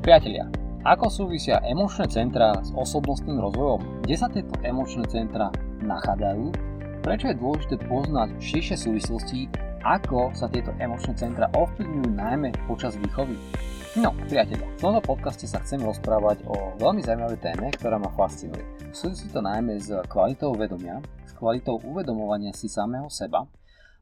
Priatelia, ako súvisia emočné centra s osobnostným rozvojom? Kde sa tieto emočné centra nachádzajú? Prečo je dôležité poznať širšie súvislosti, ako sa tieto emočné centra ovplyvňujú najmä počas výchovy? No, priatelia, v tomto podcaste sa chcem rozprávať o veľmi zaujímavej téme, ktorá ma fascinuje. Súvisí to najmä s kvalitou vedomia, s kvalitou uvedomovania si samého seba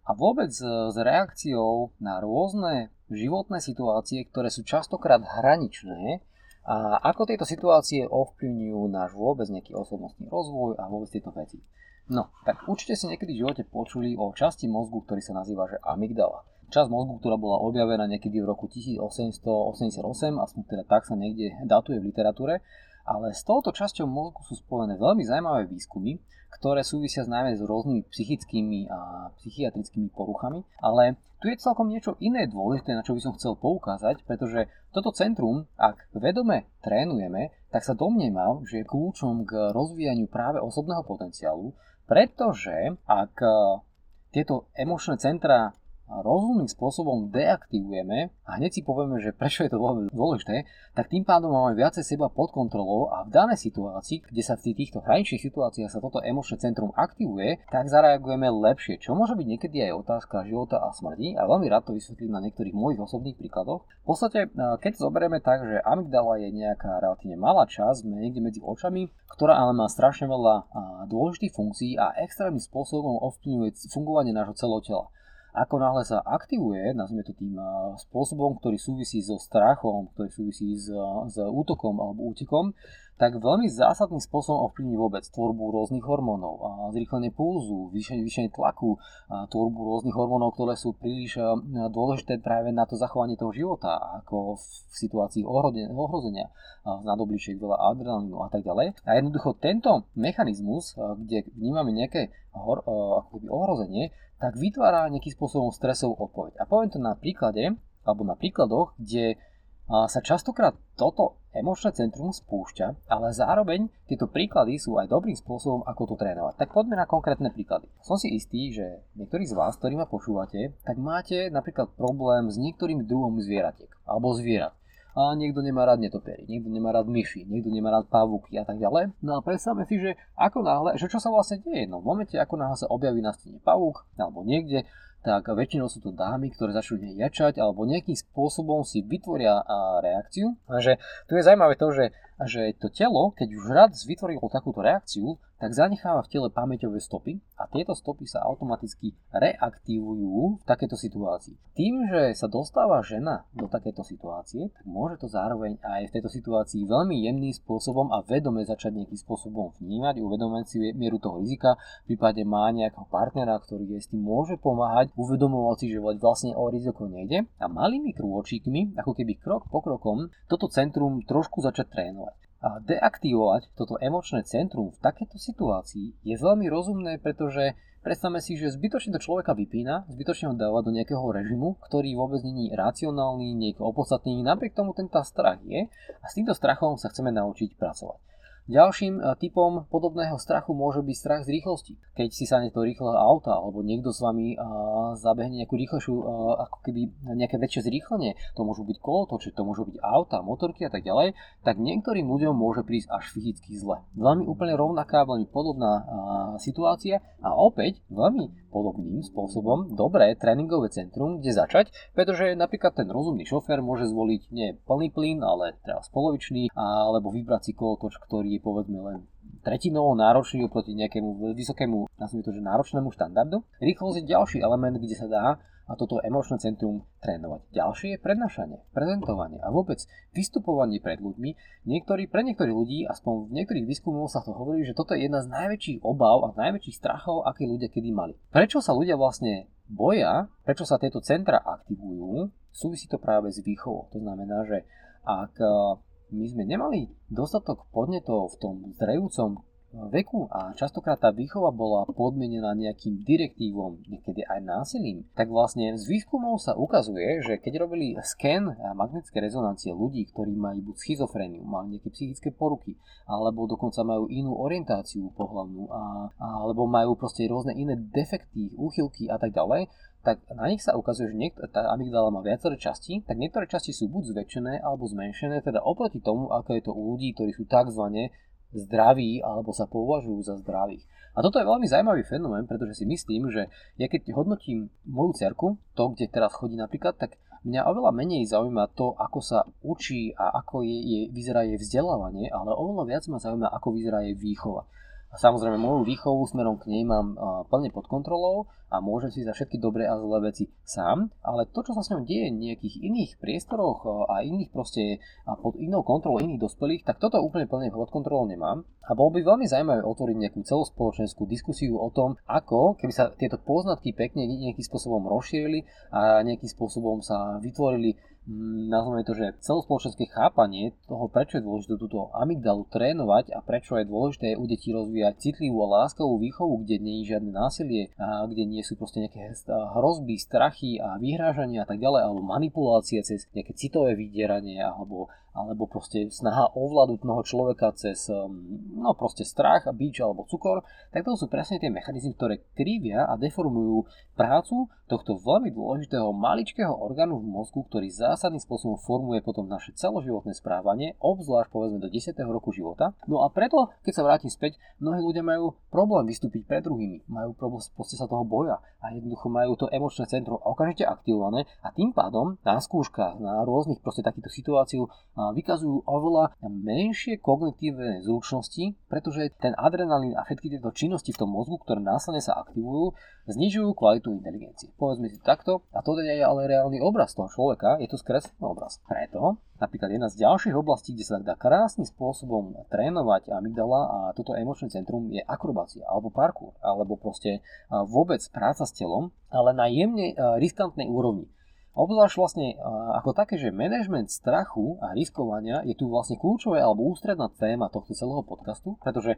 a vôbec s reakciou na rôzne životné situácie, ktoré sú častokrát hraničné a ako tieto situácie ovplyvňujú náš vôbec nejaký osobnostný rozvoj a vôbec tieto veci. No, tak určite si niekedy v živote počuli o časti mozgu, ktorý sa nazýva že amygdala. Časť mozgu, ktorá bola objavená niekedy v roku 1888, aspoň teda tak sa niekde datuje v literatúre, ale s touto časťou mozgu sú spojené veľmi zaujímavé výskumy, ktoré súvisia najmä s rôznymi psychickými a psychiatrickými poruchami, ale tu je celkom niečo iné dôležité, na čo by som chcel poukázať, pretože toto centrum, ak vedome trénujeme, tak sa domnievam, že je kľúčom k rozvíjaniu práve osobného potenciálu, pretože ak tieto emočné centra rozumným spôsobom deaktivujeme a hneď si povieme, že prečo je to veľmi dôležité, tak tým pádom máme viacej seba pod kontrolou a v danej situácii, kde sa v týchto hraničných situáciách sa toto emočné centrum aktivuje, tak zareagujeme lepšie, čo môže byť niekedy aj otázka života a smrti a veľmi rád to vysvetlím na niektorých mojich osobných príkladoch. V podstate, keď zoberieme tak, že amygdala je nejaká relatívne malá časť, niekde medzi očami, ktorá ale má strašne veľa dôležitých funkcií a extrémnym spôsobom ovplyvňuje fungovanie nášho celého tela. Ako náhle sa aktivuje, nazvime to tým spôsobom, ktorý súvisí so strachom, ktorý súvisí s, s útokom alebo útekom, tak veľmi zásadným spôsobom ovplyvní vôbec tvorbu rôznych hormónov, zrýchlenie pulzu, zvýšenie, zvýšenie tlaku, tvorbu rôznych hormónov, ktoré sú príliš dôležité práve na to zachovanie toho života, ako v situácii ohrozenia, nadobličiek veľa adrenalínu a tak ďalej. A jednoducho tento mechanizmus, kde vnímame nejaké hor, ohrozenie, tak vytvára nejakým spôsobom stresovú odpoveď. A poviem to na príklade, alebo na príkladoch, kde sa častokrát toto emočné centrum spúšťa, ale zároveň tieto príklady sú aj dobrým spôsobom, ako to trénovať. Tak poďme na konkrétne príklady. Som si istý, že niektorí z vás, ktorí ma počúvate, tak máte napríklad problém s niektorým druhom zvieratiek alebo zvierat a niekto nemá rád netopiery, niekto nemá rád myši, niekto nemá rád pavúky a tak ďalej. No a predstavme si, že ako náhle, že čo sa vlastne deje, no v momente ako náhle sa objaví na stene pavúk alebo niekde, tak väčšinou sú to dámy, ktoré začnú jačať alebo nejakým spôsobom si vytvoria reakciu. Takže tu je zaujímavé to, že, že to telo, keď už rád vytvorilo takúto reakciu, tak zanecháva v tele pamäťové stopy a tieto stopy sa automaticky reaktivujú v takéto situácii. Tým, že sa dostáva žena do takéto situácie, tak môže to zároveň aj v tejto situácii veľmi jemným spôsobom a vedome začať nejakým spôsobom vnímať, uvedomovať si mieru toho rizika, v prípade má nejakého partnera, ktorý jej s tým môže pomáhať, uvedomovať si, že vlastne o riziko nejde a malými krôčikmi, ako keby krok po krokom, toto centrum trošku začať trénovať. A deaktivovať toto emočné centrum v takéto situácii je veľmi rozumné, pretože predstavme si, že zbytočne to človeka vypína, zbytočne ho dáva do nejakého režimu, ktorý vôbec není racionálny, nejako opodstatný, napriek tomu tento strach je a s týmto strachom sa chceme naučiť pracovať. Ďalším e, typom podobného strachu môže byť strach z rýchlosti. Keď si sa to rýchleho auta alebo niekto s vami uh, zabehne nejakú rýchlejšiu, uh, ako keby nejaké väčšie zrýchlenie, to môžu byť kolotoče, to môžu byť auta, motorky a tak ďalej, tak niektorým ľuďom môže prísť až fyzicky zle. Veľmi úplne rovnaká, veľmi podobná situácia a opäť veľmi podobným spôsobom dobré tréningové centrum, kde začať, pretože napríklad ten rozumný šofér môže zvoliť nie plný plyn, ale teraz polovičný, alebo vybrať si kolotoč, ktorý je povedzme len tretinovo náročný oproti nejakému vysokému, nazvime to, že náročnému štandardu. Rýchlosť je ďalší element, kde sa dá a toto emočné centrum trénovať. Ďalšie je prednášanie, prezentovanie a vôbec vystupovanie pred ľuďmi. Niektorí, pre niektorých ľudí, aspoň v niektorých výskumoch sa to hovorí, že toto je jedna z najväčších obav a najväčších strachov, aké ľudia kedy mali. Prečo sa ľudia vlastne boja, prečo sa tieto centra aktivujú, súvisí to práve s výchovou. To znamená, že ak my sme nemali dostatok podnetov v tom zrejúcom veku a častokrát tá výchova bola podmienená nejakým direktívom, niekedy aj násilím, tak vlastne z výskumov sa ukazuje, že keď robili sken a magnetické rezonancie ľudí, ktorí majú buď schizofréniu, mali nejaké psychické poruky, alebo dokonca majú inú orientáciu pohľavnú, a, alebo majú proste rôzne iné defekty, úchylky a tak ďalej, tak na nich sa ukazuje, že niekt- tá amygdala má viaceré časti, tak niektoré časti sú buď zväčšené alebo zmenšené, teda oproti tomu, ako je to u ľudí, ktorí sú tzv. zdraví alebo sa považujú za zdravých. A toto je veľmi zaujímavý fenomén, pretože si myslím, že ja keď hodnotím moju cerku, to, kde teraz chodí napríklad, tak mňa oveľa menej zaujíma to, ako sa učí a ako je, je, vyzerá jej vzdelávanie, ale oveľa viac ma zaujíma, ako vyzerá jej výchova. A samozrejme moju výchovu smerom k nej mám plne pod kontrolou a môžem si za všetky dobré a zlé veci sám, ale to, čo sa s ňou deje v nejakých iných priestoroch a iných proste a pod inou kontrolou iných dospelých, tak toto úplne plne pod kontrolou nemám. A bolo by veľmi zaujímavé otvoriť nejakú celospoločenskú diskusiu o tom, ako, keby sa tieto poznatky pekne nejakým spôsobom rozšírili a nejakým spôsobom sa vytvorili nazveme to, že celospoločenské chápanie toho, prečo je dôležité túto amygdalu trénovať a prečo je dôležité u detí rozvíjať citlivú a láskavú výchovu, kde nie je žiadne násilie, a kde nie sú proste nejaké hrozby, strachy a vyhrážania a tak ďalej, alebo manipulácie cez nejaké citové vydieranie alebo alebo proste snaha ovládnuť toho človeka cez um, no proste strach, bič alebo cukor, tak to sú presne tie mechanizmy, ktoré krivia a deformujú prácu tohto veľmi dôležitého maličkého orgánu v mozgu, ktorý zásadným spôsobom formuje potom naše celoživotné správanie, obzvlášť povedzme do 10. roku života. No a preto, keď sa vrátim späť, mnohí ľudia majú problém vystúpiť pred druhými, majú problém proste sa toho boja a jednoducho majú to emočné centrum okamžite aktivované a tým pádom na skúškach, na rôznych proste takýchto situáciu vykazujú oveľa menšie kognitívne zručnosti, pretože ten adrenalín a všetky tieto činnosti v tom mozgu, ktoré následne sa aktivujú, znižujú kvalitu inteligencie. Povedzme si takto, a to je ale reálny obraz toho človeka, je to skreslený obraz. Preto napríklad jedna z ďalších oblastí, kde sa dá krásnym spôsobom trénovať amygdala a toto emočné centrum je akrobácia alebo parkour, alebo proste vôbec práca s telom, ale na jemne riskantnej úrovni. Obzvlášť vlastne ako také, že management strachu a riskovania je tu vlastne kľúčové alebo ústredná téma tohto celého podcastu, pretože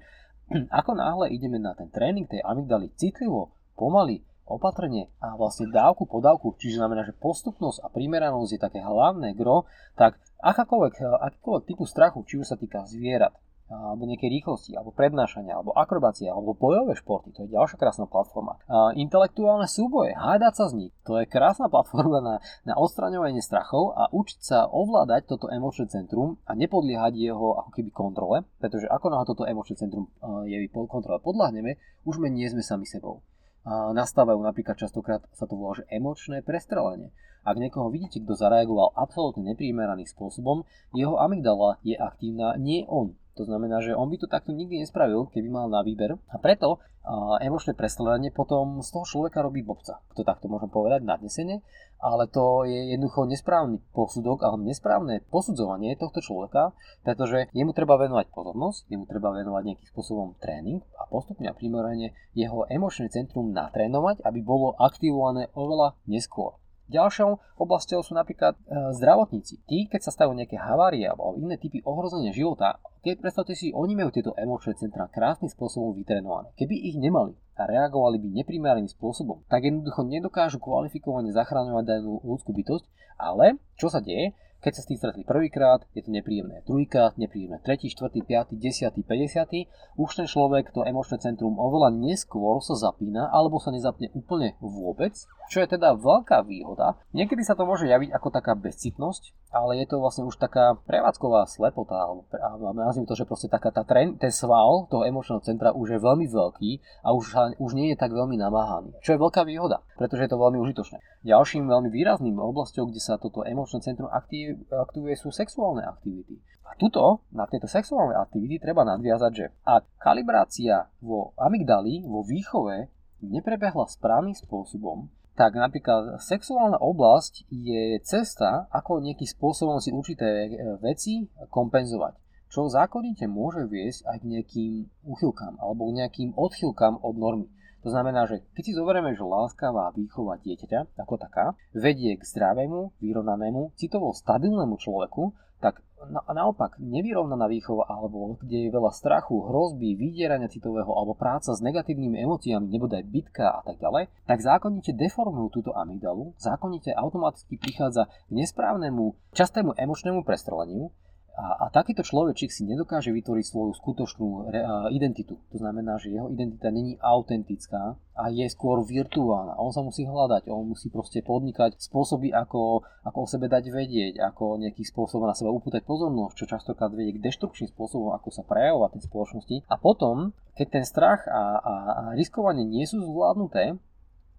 ako náhle ideme na ten tréning tej amygdaly citlivo, pomaly, opatrne a vlastne dávku po dávku, čiže znamená, že postupnosť a primeranosť je také hlavné gro, tak akákoľvek, akýkoľvek typu strachu, či už sa týka zvierat, alebo nejaké rýchlosti, alebo prednášania, alebo akrobácia, alebo bojové športy, to je ďalšia krásna platforma. A intelektuálne súboje, hádať sa z nich, to je krásna platforma na, na odstraňovanie strachov a učiť sa ovládať toto emočné centrum a nepodliehať jeho ako keby kontrole, pretože ako na toto emočné centrum je pod kontrole podľahneme, už my nie sme sami sebou. Nastávajú napríklad častokrát sa to volá, že emočné prestrelenie. Ak niekoho vidíte, kto zareagoval absolútne neprimeraným spôsobom, jeho amygdala je aktívna, nie on. To znamená, že on by to takto nikdy nespravil, keby mal na výber. A preto a emočné presledovanie potom z toho človeka robí bobca. To takto môžem povedať nadnesene, ale to je jednoducho nesprávny posudok alebo nesprávne posudzovanie tohto človeka, pretože jemu treba venovať pozornosť, jemu treba venovať nejakým spôsobom tréning a postupne a primerane jeho emočné centrum natrénovať, aby bolo aktivované oveľa neskôr. Ďalšou oblasťou sú napríklad e, zdravotníci. Tí, keď sa stajú nejaké havárie alebo iné typy ohrozenia života, keď predstavte si, oni majú tieto emočné centra krásnym spôsobom vytrenované. Keby ich nemali a reagovali by neprimárnym spôsobom, tak jednoducho nedokážu kvalifikovane zachráňovať danú ľudskú bytosť, ale čo sa deje? Keď sa s tým stretli prvýkrát, je to nepríjemné. Druhýkrát, nepríjemné. Tretí, štvrtý, piatý, desiatý, 50. Už ten človek to emočné centrum oveľa neskôr sa zapína alebo sa nezapne úplne vôbec, čo je teda veľká výhoda. Niekedy sa to môže javiť ako taká bezcitnosť, ale je to vlastne už taká prevádzková slepota, alebo nazvime to, že proste taká tá tren, ten sval toho emočného centra už je veľmi veľký a už, už nie je tak veľmi namáhaný. Čo je veľká výhoda, pretože je to veľmi užitočné. Ďalším veľmi výrazným oblasťou, kde sa toto emočné centrum aktív aktivuje sú sexuálne aktivity. A tuto, na tieto sexuálne aktivity treba nadviazať, že ak kalibrácia vo amygdali, vo výchove neprebehla správnym spôsobom, tak napríklad sexuálna oblasť je cesta, ako nejakým spôsobom si určité e, veci kompenzovať. Čo zákonite môže viesť aj k nejakým úchylkám alebo k nejakým odchylkám od normy. To znamená, že keď si zoberieme, že láskavá výchova dieťaťa ako taká vedie k zdravému, vyrovnanému, citovo stabilnému človeku, tak na, naopak nevyrovnaná výchova alebo kde je veľa strachu, hrozby, vydierania citového alebo práca s negatívnymi emóciami, nebodaj bitka a tak ďalej, tak zákonite deformujú túto amygdalu, zákonite automaticky prichádza k nesprávnemu, častému emočnému prestreleniu A, a takýto človečik si nedokáže vytvoriť svoju skutočnú re, uh, identitu. To znamená, že jeho identita není autentická a je skôr virtuálna. On sa musí hľadať, on musí proste podnikať spôsoby, ako, ako o sebe dať vedieť, ako nejakých spôsobov na seba upútať pozornosť, čo častokrát vedie k deštrukčným spôsobom, ako sa prejavovať tej spoločnosti. A potom, keď ten strach a, a, a riskovanie nie sú zvládnuté,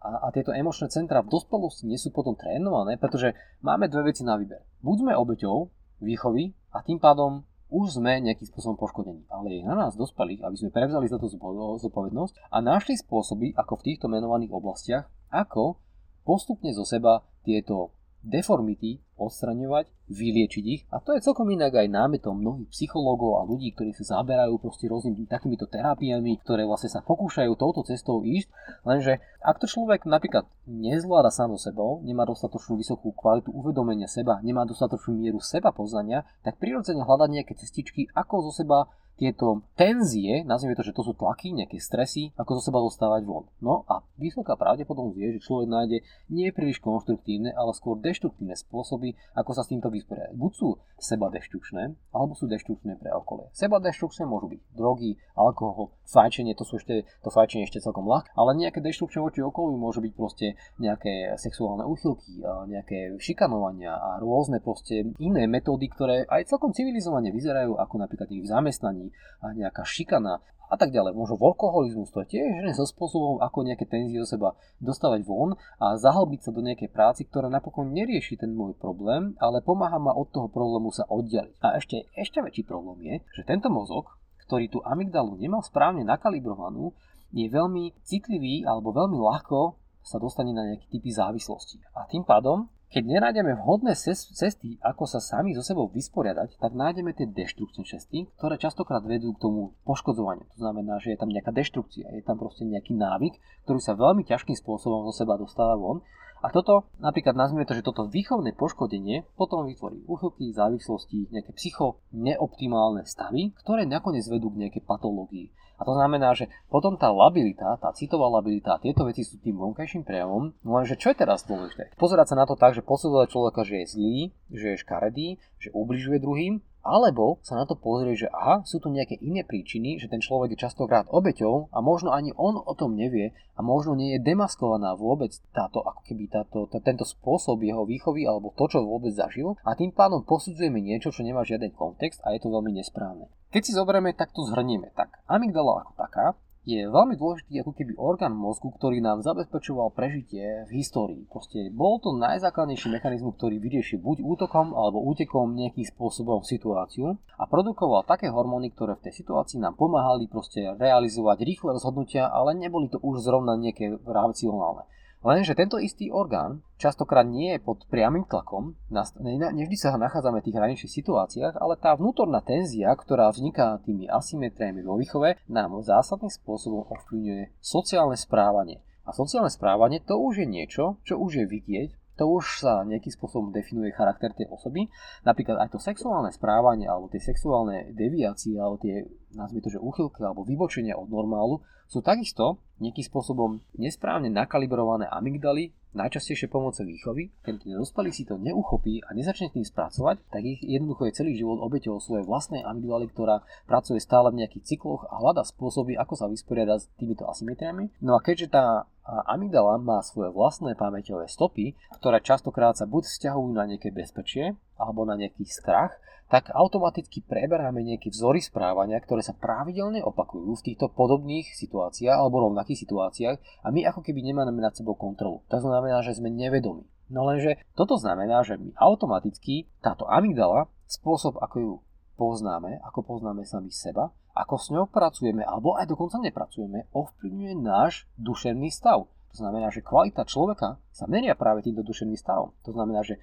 a, a tieto emočné centra v dospelosti nie sú potom trénované, pretože máme dve veci na výber. Buď sme obeťou výchovy a tým pádom už sme nejakým spôsobom poškodení. Ale je na nás dospelých, aby sme prevzali za to zodpovednosť a našli spôsoby, ako v týchto menovaných oblastiach, ako postupne zo seba tieto deformity odstraňovať, vyliečiť ich. A to je celkom inak aj námetom mnohých psychológov a ľudí, ktorí sa zaberajú proste rôznymi takýmito terapiami, ktoré vlastne sa pokúšajú touto cestou ísť, lenže ak to človek napríklad nezvláda sám so sebou, nemá dostatočnú vysokú kvalitu uvedomenia seba, nemá dostatočnú mieru seba poznania, tak prirodzene hľadať nejaké cestičky, ako zo seba tieto tenzie, nazvime to, že to sú tlaky, nejaké stresy, ako zo seba dostávať von. No a vysoká pravdepodobnosť je, že človek nájde nie príliš konštruktívne, ale skôr deštruktívne spôsoby, ako sa s týmto vysporiadať. Buď sú seba deštrukčné, alebo sú deštrukčné pre okolie. Seba deštrukčné môžu byť drogy, alkohol, fajčenie, to sú ešte, to fajčenie ešte celkom ľahké, ale nejaké deštrukčné voči okoliu môžu byť proste nejaké sexuálne úchylky, nejaké šikanovania a rôzne proste iné metódy, ktoré aj celkom civilizovane vyzerajú, ako napríklad ich v zamestnaní, nejaká šikana a tak ďalej. Možno alkoholizmus, to je tiež jeden zo spôsobov, ako nejaké tenzie do seba dostávať von a zahlbiť sa do nejakej práci, ktorá napokon nerieši ten môj problém, ale pomáha ma od toho problému sa oddeliť. A ešte, ešte väčší problém je, že tento mozog, ktorý tú amygdalu nemal správne nakalibrovanú, je veľmi citlivý alebo veľmi ľahko sa dostane na nejaký typy závislosti. A tým pádom keď nenájdeme vhodné cesty, ako sa sami so sebou vysporiadať, tak nájdeme tie deštrukčné cesty, ktoré častokrát vedú k tomu poškodzovaniu. To znamená, že je tam nejaká deštrukcia, je tam proste nejaký návyk, ktorý sa veľmi ťažkým spôsobom zo seba dostáva von. A toto, napríklad nazvime to, že toto výchovné poškodenie potom vytvorí úchylky, závislosti, nejaké psycho neoptimálne stavy, ktoré nakoniec vedú k nejakej patológii. A to znamená, že potom tá labilita, tá citová labilita, tieto veci sú tým vonkajším prejavom. No lenže čo je teraz dôležité? Pozerať sa na to tak, že posudzovať človeka, že je zlý, že je škaredý, že ubližuje druhým, alebo sa na to pozrie, že aha, sú tu nejaké iné príčiny, že ten človek je častokrát obeťou a možno ani on o tom nevie a možno nie je demaskovaná vôbec táto, ako keby táto, tá, tento spôsob jeho výchovy alebo to, čo vôbec zažil a tým pádom posudzujeme niečo, čo nemá žiaden kontext a je to veľmi nesprávne. Keď si zoberieme, tak to zhrnieme. Tak amygdala ako taká je veľmi dôležitý ako keby orgán mozgu, ktorý nám zabezpečoval prežitie v histórii. Proste bol to najzákladnejší mechanizmus, ktorý vyrieši buď útokom alebo útekom nejakým spôsobom situáciu a produkoval také hormóny, ktoré v tej situácii nám pomáhali proste realizovať rýchle rozhodnutia, ale neboli to už zrovna nejaké racionálne. Lenže tento istý orgán častokrát nie je pod priamým tlakom, nevždy sa nachádzame v tých hraničných situáciách, ale tá vnútorná tenzia, ktorá vzniká tými asymetriami vo výchove, nám zásadným spôsobom ovplyvňuje sociálne správanie. A sociálne správanie to už je niečo, čo už je vidieť, to už sa nejakým spôsobom definuje charakter tej osoby. Napríklad aj to sexuálne správanie, alebo tie sexuálne deviácie, alebo tie, nazvime to, že úchylky, alebo vybočenia od normálu, sú takisto nejakým spôsobom nesprávne nakalibrované amygdaly, najčastejšie pomocou výchovy. Keď ten dospelý si to neuchopí a nezačne tým spracovať, tak ich jednoducho je celý život obeťou svojej vlastnej amygdaly, ktorá pracuje stále v nejakých cykloch a hľada spôsoby, ako sa vysporiadať s týmito asymetriami. No a keďže tá amygdala má svoje vlastné pamäťové stopy, ktoré častokrát sa buď vzťahujú na nejaké bezpečie, alebo na nejaký strach, tak automaticky preberáme nejaké vzory správania, ktoré sa pravidelne opakujú v týchto podobných situáciách alebo rovnakých situáciách a my ako keby nemáme nad sebou kontrolu. To znamená, že sme nevedomí. No lenže toto znamená, že my automaticky táto amygdala, spôsob ako ju poznáme, ako poznáme sami seba, ako s ňou pracujeme alebo aj dokonca nepracujeme, ovplyvňuje náš duševný stav. To znamená, že kvalita človeka sa meria práve týmto duševným stavom. To znamená, že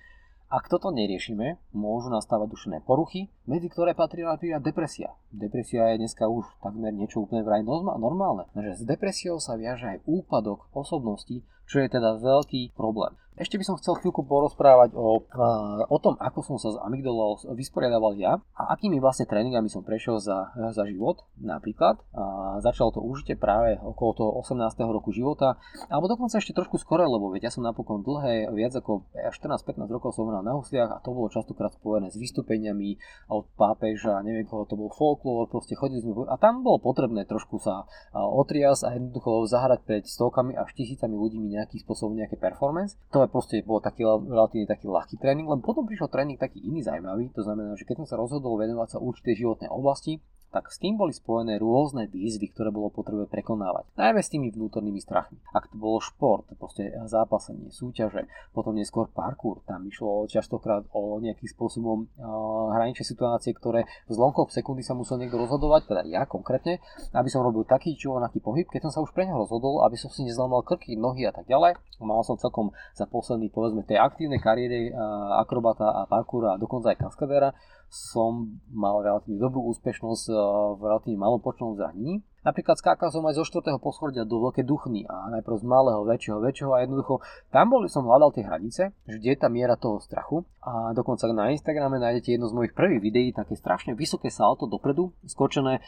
ak toto neriešime, môžu nastávať dušené poruchy, medzi ktoré patrí napríklad depresia. Depresia je dneska už takmer niečo úplne vraj normálne. Takže s depresiou sa viaže aj úpadok osobnosti, čo je teda veľký problém. Ešte by som chcel chvíľku porozprávať o, o tom, ako som sa s amygdalou vysporiadaval ja a akými vlastne tréningami som prešiel za, za život. Napríklad a začalo to užite práve okolo toho 18. roku života, alebo dokonca ešte trošku skore, lebo veď ja som napokon dlhé, viac ako 14-15 rokov som na husliach a to bolo častokrát spojené s vystúpeniami od pápeža, neviem koho to bol folklór, proste chodili sme a tam bolo potrebné trošku sa otriasť a jednoducho zahrať pred stovkami až tisícami ľudí nejakým spôsobom nejaké performance. To proste bol taký relatívne taký ľahký tréning, len potom prišiel tréning taký iný zaujímavý, to znamená, že keď som sa rozhodol venovať sa určitej životnej oblasti, tak s tým boli spojené rôzne výzvy, ktoré bolo potrebné prekonávať. Najmä s tými vnútornými strachmi. Ak to bolo šport, proste zápasenie, súťaže, potom neskôr parkour, tam išlo častokrát o nejakým spôsobom uh, hraničné situácie, ktoré v zlomkoch sekundy sa musel niekto rozhodovať, teda ja konkrétne, aby som robil taký či onaký pohyb, keď som sa už pre rozhodol, aby som si nezlamal krky, nohy a tak ďalej. Mal som celkom za posledný, povedzme, tej aktívnej kariéry uh, akrobata a parkoura a dokonca aj kaskadéra som mal relatívne dobrú úspešnosť eh, v relatívne malom počnom zranení. Napríklad skákal som aj zo 4. poschodia do veľké duchny a najprv z malého, väčšieho, väčšieho a jednoducho tam boli som hľadal tie hranice, že kde je tá miera toho strachu a dokonca na Instagrame nájdete jedno z mojich prvých videí, také strašne vysoké salto dopredu, skočené,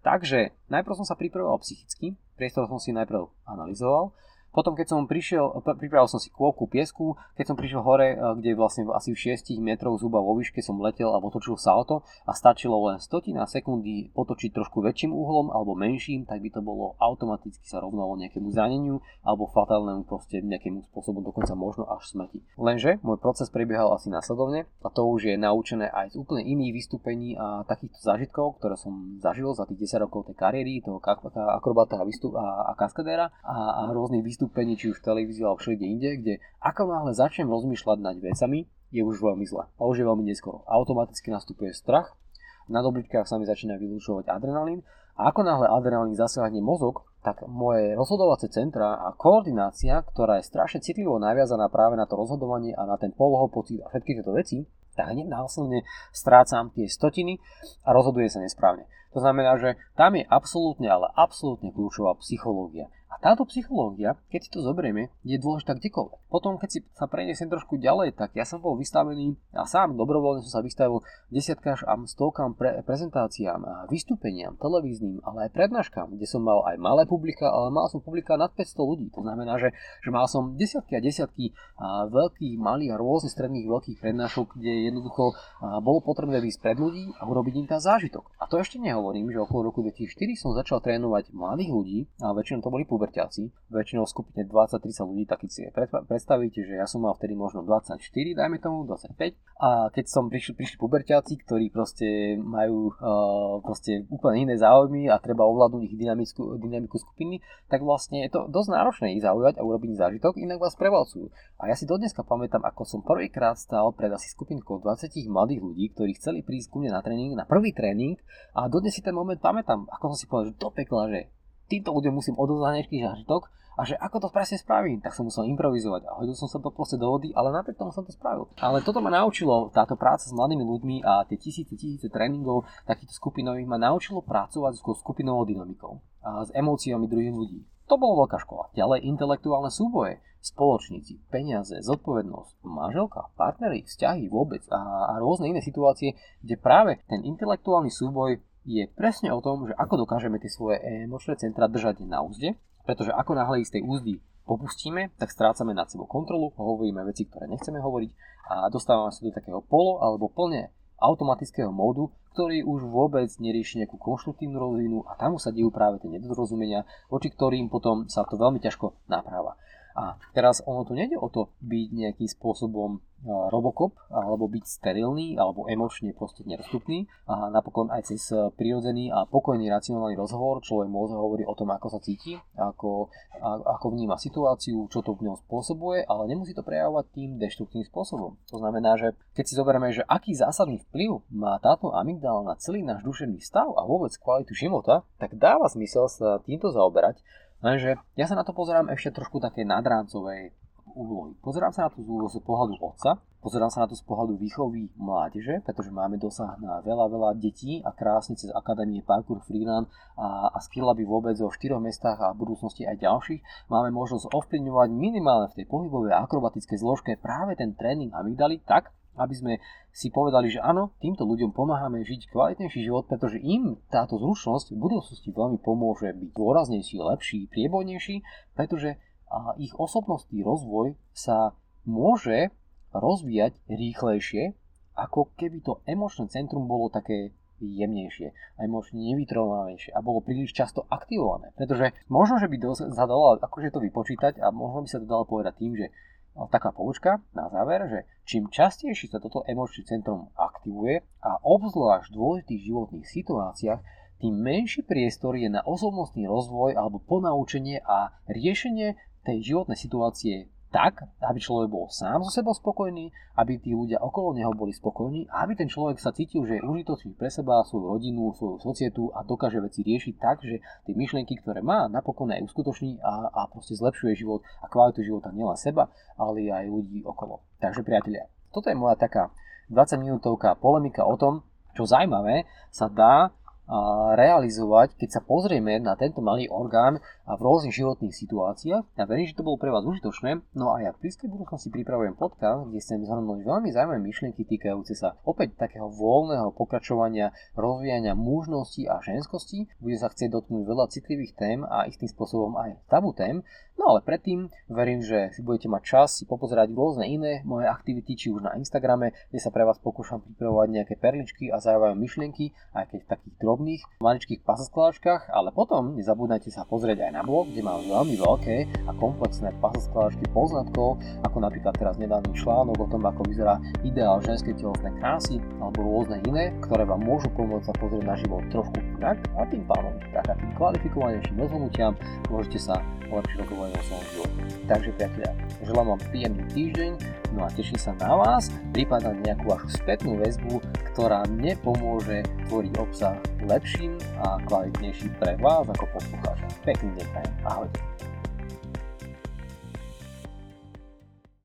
takže najprv som sa pripravoval psychicky, priestor som si najprv analyzoval, potom, keď som prišiel, pripravil som si kôpku piesku, keď som prišiel hore, eh, kde vlastne asi v 6 metrov zhruba vo výške som letel a otočil salto a stačilo len stotina sekundy potočiť trošku väčším uhlom alebo menším, tak by to bolo automaticky sa rovnalo nejakému zraneniu alebo fatálnemu proste nejakému spôsobom dokonca možno až smrti. Lenže môj proces prebiehal asi následovne a to už je naučené aj z úplne iných vystúpení a takýchto zážitkov, ktoré som zažil za tých 10 rokov tej kariéry, toho akrobata a, a, a kaskadéra a, a rôznych vystúpení, či už v televízii alebo všade inde, kde ako náhle začnem rozmýšľať nad vecami, je už veľmi zle. A už je veľmi neskoro. Automaticky nastupuje strach, na dobličkách sa mi začína vylúčovať adrenalín a ako náhle adrenalín zasiahne mozog, tak moje rozhodovacie centra a koordinácia, ktorá je strašne citlivo naviazaná práve na to rozhodovanie a na ten polohopocit a všetky tieto veci, tak hneď následne strácam tie stotiny a rozhoduje sa nesprávne. To znamená, že tam je absolútne, ale absolútne kľúčová psychológia táto psychológia, keď si to zoberieme, je dôležitá kdekoľvek. Potom, keď si sa preniesem trošku ďalej, tak ja som bol vystavený a sám dobrovoľne som sa vystavil desiatkám a stovkám pre, prezentáciám, a vystúpeniam, televíznym, ale aj prednáškam, kde som mal aj malé publika, ale mal som publika nad 500 ľudí. To znamená, že, že mal som desiatky a desiatky a veľkých, malých a rôznych stredných veľkých prednášok, kde jednoducho a bolo potrebné výsť pred ľudí a urobiť im tam zážitok. A to ešte nehovorím, že okolo roku 2004 som začal trénovať mladých ľudí, a väčšinou to boli puber štvrťáci, väčšinou v skupine 20-30 ľudí, tak si predstavíte, že ja som mal vtedy možno 24, dajme tomu, 25 a keď som prišli, prišli puberťáci, ktorí proste majú uh, proste úplne iné záujmy a treba ovládnuť ich dynamickú, dynamiku skupiny, tak vlastne je to dosť náročné ich zaujať a urobiť zážitok, inak vás prevalcujú. A ja si dodneska pamätám, ako som prvýkrát stál pred asi skupinkou 20 mladých ľudí, ktorí chceli prísť ku mne na tréning, na prvý tréning a dodnes si ten moment pamätám, ako som si povedal, že do pekla, že týmto ľuďom musím odovzdať nejaký zážitok a že ako to presne spravím, tak som musel improvizovať a hodil som sa to proste do vody, ale napriek tomu som to spravil. Ale toto ma naučilo, táto práca s mladými ľuďmi a tie tisíce, tisíce tréningov takýchto skupinových ma naučilo pracovať s skupinovou dynamikou a s emóciami druhých ľudí. To bolo veľká škola. Ďalej intelektuálne súboje, spoločníci, peniaze, zodpovednosť, manželka, partnery, vzťahy vôbec a, a rôzne iné situácie, kde práve ten intelektuálny súboj je presne o tom, že ako dokážeme tie svoje emočné centra držať na úzde, pretože ako náhle z tej úzdy popustíme, tak strácame nad sebou kontrolu, hovoríme veci, ktoré nechceme hovoriť a dostávame sa do takého polo alebo plne automatického módu, ktorý už vôbec nerieši nejakú konštruktívnu rovinu a tam sa dejú práve tie nedorozumenia, voči ktorým potom sa to veľmi ťažko napráva. A teraz ono tu nejde o to byť nejakým spôsobom robokop, alebo byť sterilný, alebo emočne proste nedostupný. A napokon aj cez prirodzený a pokojný racionálny rozhovor človek môže hovoriť o tom, ako sa cíti, ako, ako vníma situáciu, čo to v ňom spôsobuje, ale nemusí to prejavovať tým deštruktívnym spôsobom. To znamená, že keď si zoberieme, že aký zásadný vplyv má táto amygdala na celý náš duševný stav a vôbec kvalitu života, tak dáva zmysel sa týmto zaoberať Lenže ja sa na to pozerám ešte trošku také nadráncovej úlohy. Pozerám sa na to z pohľadu otca, pozerám sa na to z pohľadu výchovy mládeže, pretože máme dosah na veľa, veľa detí a krásne cez Akadémie Parkour Freeland a, a skill aby vôbec vo štyroch mestách a v budúcnosti aj ďalších máme možnosť ovplyvňovať minimálne v tej pohybovej akrobatickej zložke práve ten tréning amygdaly tak, aby sme si povedali, že áno, týmto ľuďom pomáhame žiť kvalitnejší život, pretože im táto zručnosť v budúcnosti veľmi pomôže byť dôraznejší, lepší, priebojnejší, pretože ich osobnostný rozvoj sa môže rozvíjať rýchlejšie, ako keby to emočné centrum bolo také jemnejšie a emočne nevytrovanejšie a bolo príliš často aktivované. Pretože možno, že by sa dalo akože to vypočítať a možno by sa to dalo povedať tým, že taká poučka na záver, že čím častejšie sa toto emočné centrum aktivuje a obzvlášť v dôležitých životných situáciách, tým menší priestor je na osobnostný rozvoj alebo ponaučenie a riešenie tej životnej situácie tak, aby človek bol sám so sebou spokojný, aby tí ľudia okolo neho boli spokojní a aby ten človek sa cítil, že je užitočný pre seba, svoju rodinu, svoju societu a dokáže veci riešiť tak, že tie myšlienky, ktoré má, napokon aj uskutoční a, a proste zlepšuje život a kvalitu života nielen seba, ale aj ľudí okolo. Takže priatelia, toto je moja taká 20 minútovka polemika o tom, čo zaujímavé sa dá realizovať, keď sa pozrieme na tento malý orgán a v rôznych životných situáciách. Ja verím, že to bolo pre vás užitočné. No a ja v blízkej budúcnosti pripravujem podcast, kde chcem zhrnúť veľmi zaujímavé myšlienky týkajúce sa opäť takého voľného pokračovania, rozvíjania mužnosti a ženskosti. Bude sa chcieť dotknúť veľa citlivých tém a istým spôsobom aj tabu tém. No ale predtým verím, že si budete mať čas si popozerať rôzne iné moje aktivity, či už na Instagrame, kde sa pre vás pokúšam pripravovať nejaké perličky a zaujímavé myšlienky, aj keď v takých drobných, maličkých pasosklačkách, ale potom nezabudnajte sa pozrieť aj na blog, kde mám veľmi veľké a komplexné pasosklačky poznatkov, ako napríklad teraz nedávny článok o tom, ako vyzerá ideál ženskej telesnej krásy, alebo rôzne iné, ktoré vám môžu pomôcť sa pozrieť na život trošku inak. A tým pádom tým kvalifikovanejším rozhodnutiam môžete sa lepšie svojom živote. Takže priatelia, želám vám príjemný týždeň, no a teším sa na vás, prípadne nejakú vašu spätnú väzbu, ktorá mne pomôže tvoriť obsah lepším a kvalitnejším pre vás ako poslucháča. Pekný deň, ahojte.